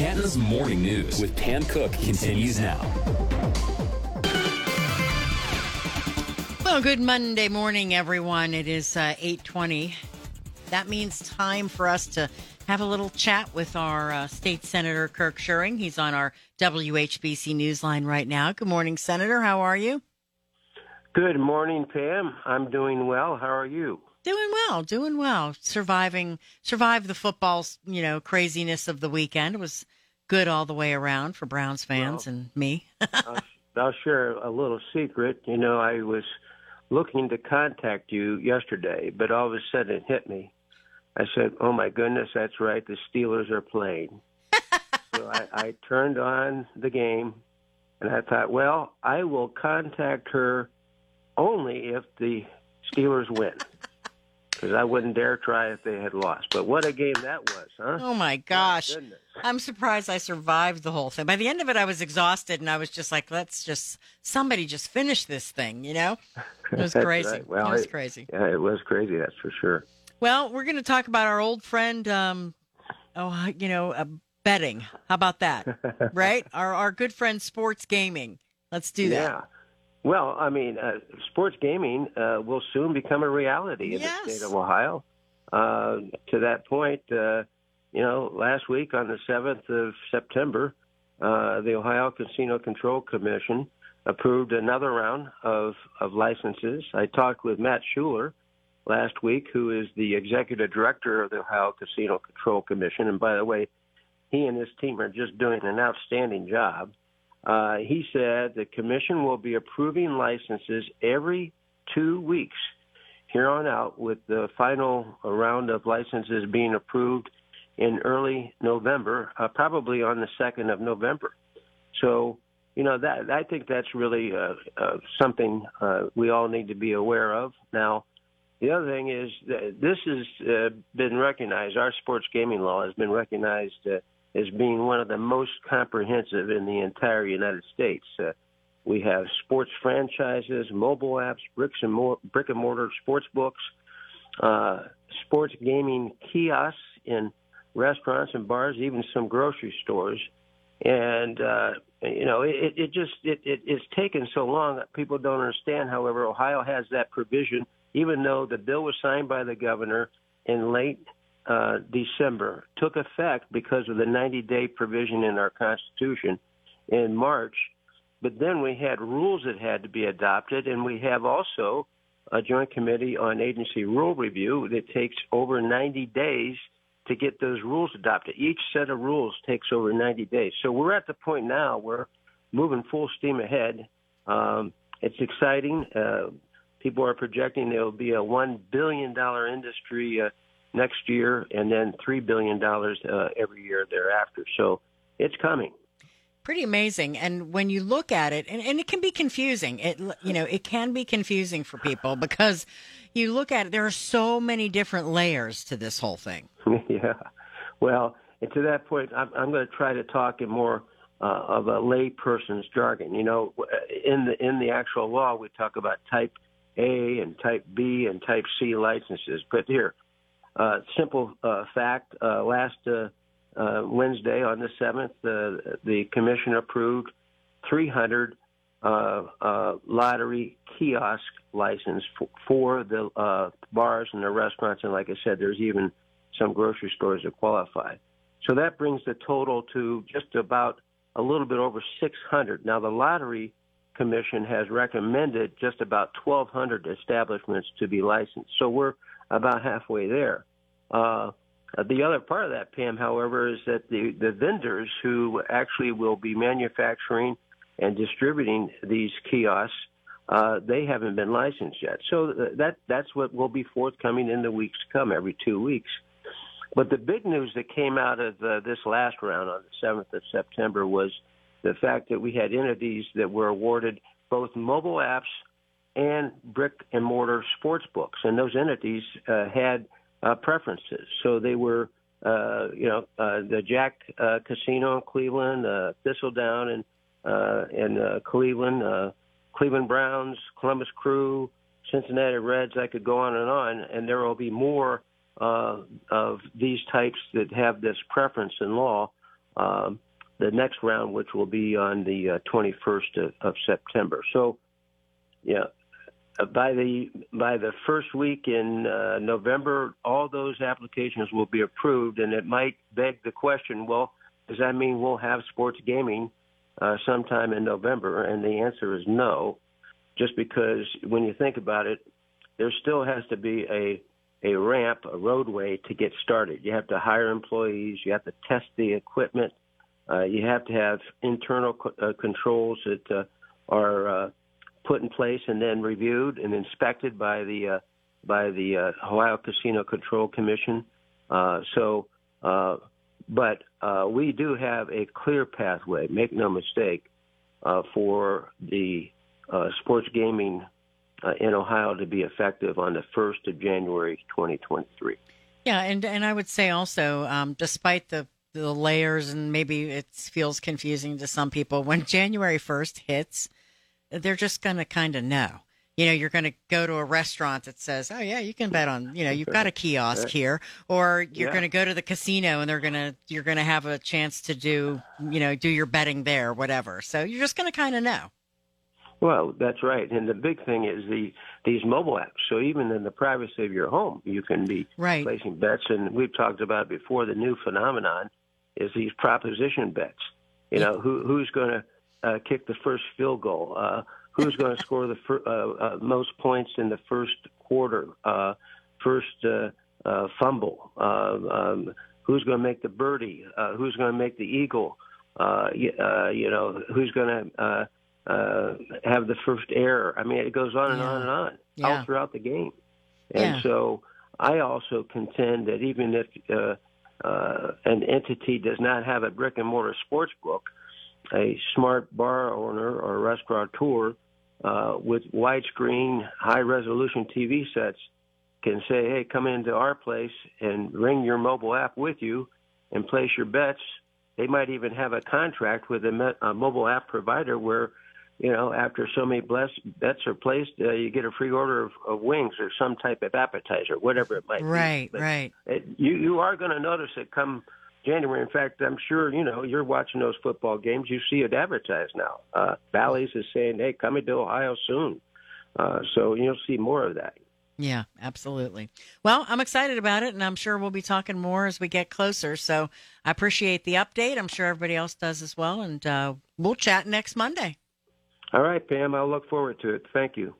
Canton's morning news with Pam Cook continues now. Well, good Monday morning, everyone. It is uh, 820. That means time for us to have a little chat with our uh, state senator, Kirk Schuring. He's on our WHBC Newsline right now. Good morning, Senator. How are you? Good morning, Pam. I'm doing well. How are you? Doing well, doing well. Surviving, survived the football, you know, craziness of the weekend. It was good all the way around for Browns fans well, and me. I'll, I'll share a little secret. You know, I was looking to contact you yesterday, but all of a sudden it hit me. I said, "Oh my goodness, that's right. The Steelers are playing." so I, I turned on the game, and I thought, well, I will contact her only if the Steelers win because I wouldn't dare try if they had lost. But what a game that was, huh? Oh my gosh. My I'm surprised I survived the whole thing. By the end of it, I was exhausted and I was just like, let's just, somebody just finish this thing, you know? It was crazy. right. Well, it was it, crazy. Yeah, it was crazy, that's for sure. Well, we're going to talk about our old friend, um, oh, you know, uh, betting. How about that? right? Our, our good friend, sports gaming. Let's do that. Well, I mean, uh, sports gaming uh, will soon become a reality in yes. the state of Ohio. Uh, to that point, uh, you know, last week on the 7th of September, uh, the Ohio Casino Control Commission approved another round of, of licenses. I talked with Matt Schuler last week, who is the executive director of the Ohio Casino Control Commission. And by the way, he and his team are just doing an outstanding job. Uh, he said the commission will be approving licenses every two weeks here on out, with the final round of licenses being approved in early November, uh, probably on the 2nd of November. So, you know, that I think that's really uh, uh, something uh, we all need to be aware of. Now, the other thing is this has uh, been recognized. Our sports gaming law has been recognized as being one of the most comprehensive in the entire United States. Uh, we have sports franchises, mobile apps, bricks and brick and mortar sports books, uh, sports gaming kiosks in restaurants and bars, even some grocery stores. And uh, you know, it, it just it, it, it's taken so long that people don't understand. However, Ohio has that provision, even though the bill was signed by the governor in late uh, December took effect because of the 90 day provision in our Constitution in March. But then we had rules that had to be adopted, and we have also a Joint Committee on Agency Rule Review that takes over 90 days to get those rules adopted. Each set of rules takes over 90 days. So we're at the point now where moving full steam ahead. Um, it's exciting. Uh, people are projecting there will be a $1 billion industry uh, next year, and then three billion dollars uh, every year thereafter. So it's coming. Pretty amazing, and when you look at it, and, and it can be confusing. It you know it can be confusing for people because you look at it. There are so many different layers to this whole thing. yeah, well, and to that point, I'm, I'm going to try to talk in more uh, of a layperson's jargon. You know, in the in the actual law, we talk about Type A and Type B and Type C licenses, but here simple uh, fact: uh, last uh, uh, Wednesday on the seventh, uh, the commission approved 300 uh, uh, lottery kiosk license for, for the uh, bars and the restaurants, and like I said, there's even some grocery stores that qualify. So that brings the total to just about a little bit over 600. Now the lottery commission has recommended just about 1,200 establishments to be licensed. So we're about halfway there. Uh, the other part of that, Pam, however, is that the, the vendors who actually will be manufacturing and distributing these kiosks, uh, they haven't been licensed yet. So that that's what will be forthcoming in the weeks to come, every two weeks. But the big news that came out of uh, this last round on the 7th of September was the fact that we had entities that were awarded both mobile apps and brick and mortar sports books, and those entities uh, had uh, preferences. So they were, uh, you know, uh, the Jack uh, Casino in Cleveland, uh, Thistledown and uh, uh, Cleveland, uh, Cleveland Browns, Columbus Crew, Cincinnati Reds. I could go on and on, and there will be more uh, of these types that have this preference in law. um, the next round, which will be on the uh, 21st of, of September. So, yeah, by the by the first week in uh, November, all those applications will be approved, and it might beg the question: Well, does that mean we'll have sports gaming uh, sometime in November? And the answer is no, just because when you think about it, there still has to be a a ramp, a roadway to get started. You have to hire employees. You have to test the equipment. Uh, you have to have internal co- uh, controls that uh, are uh, put in place and then reviewed and inspected by the uh, by the uh, Ohio Casino Control Commission. Uh, so, uh, but uh, we do have a clear pathway. Make no mistake, uh, for the sports gaming in Ohio to be effective on the first of January, 2023. Yeah, and and I would say also, um, despite the the layers and maybe it feels confusing to some people, when January first hits they're just going to kind of know. You know, you're going to go to a restaurant that says, "Oh yeah, you can bet on." You know, you've got a kiosk here, or you're Yeah. going to go to the casino and they're going to you're going to have a chance to do you know do your betting there, whatever. So you're just going to kind of know. Well, that's right. And the big thing is the these mobile apps. So even in the privacy of your home, you can be Right. placing bets. And we've talked about before. The new phenomenon is these proposition bets. You know, who who's going to uh, kick the first field goal? Uh, who's going to score the fir- uh, uh, most points in the first quarter? Uh, first uh, uh, fumble? Uh, um, who's going to make the birdie? Uh, who's going to make the eagle? Uh, uh, you know, who's going to uh, uh, have the first error? I mean, it goes on and Yeah. on and on Yeah. all throughout the game. And Yeah. so I also contend that even if uh, uh, an entity does not have a brick and mortar sports book, a smart bar owner or restaurateur uh, with widescreen, high resolution TV sets can say, hey, come into our place and bring your mobile app with you and place your bets. They might even have a contract with a, me- a mobile app provider where, you know, after so many bless- bets are placed, uh, you get a free order of, of wings or some type of appetizer, whatever it might Right, be. But right. it, you you are going to notice it come January. In fact, I'm sure you know you're watching those football games. You see it advertised now. Uh, Bally's is saying, "Hey, coming to Ohio soon," uh, so you'll see more of that. Yeah, absolutely. Well, I'm excited about it, and I'm sure we'll be talking more as we get closer. So I appreciate the update. I'm sure everybody else does as well, and uh, we'll chat next Monday. All right, Pam. I'll look forward to it. Thank you.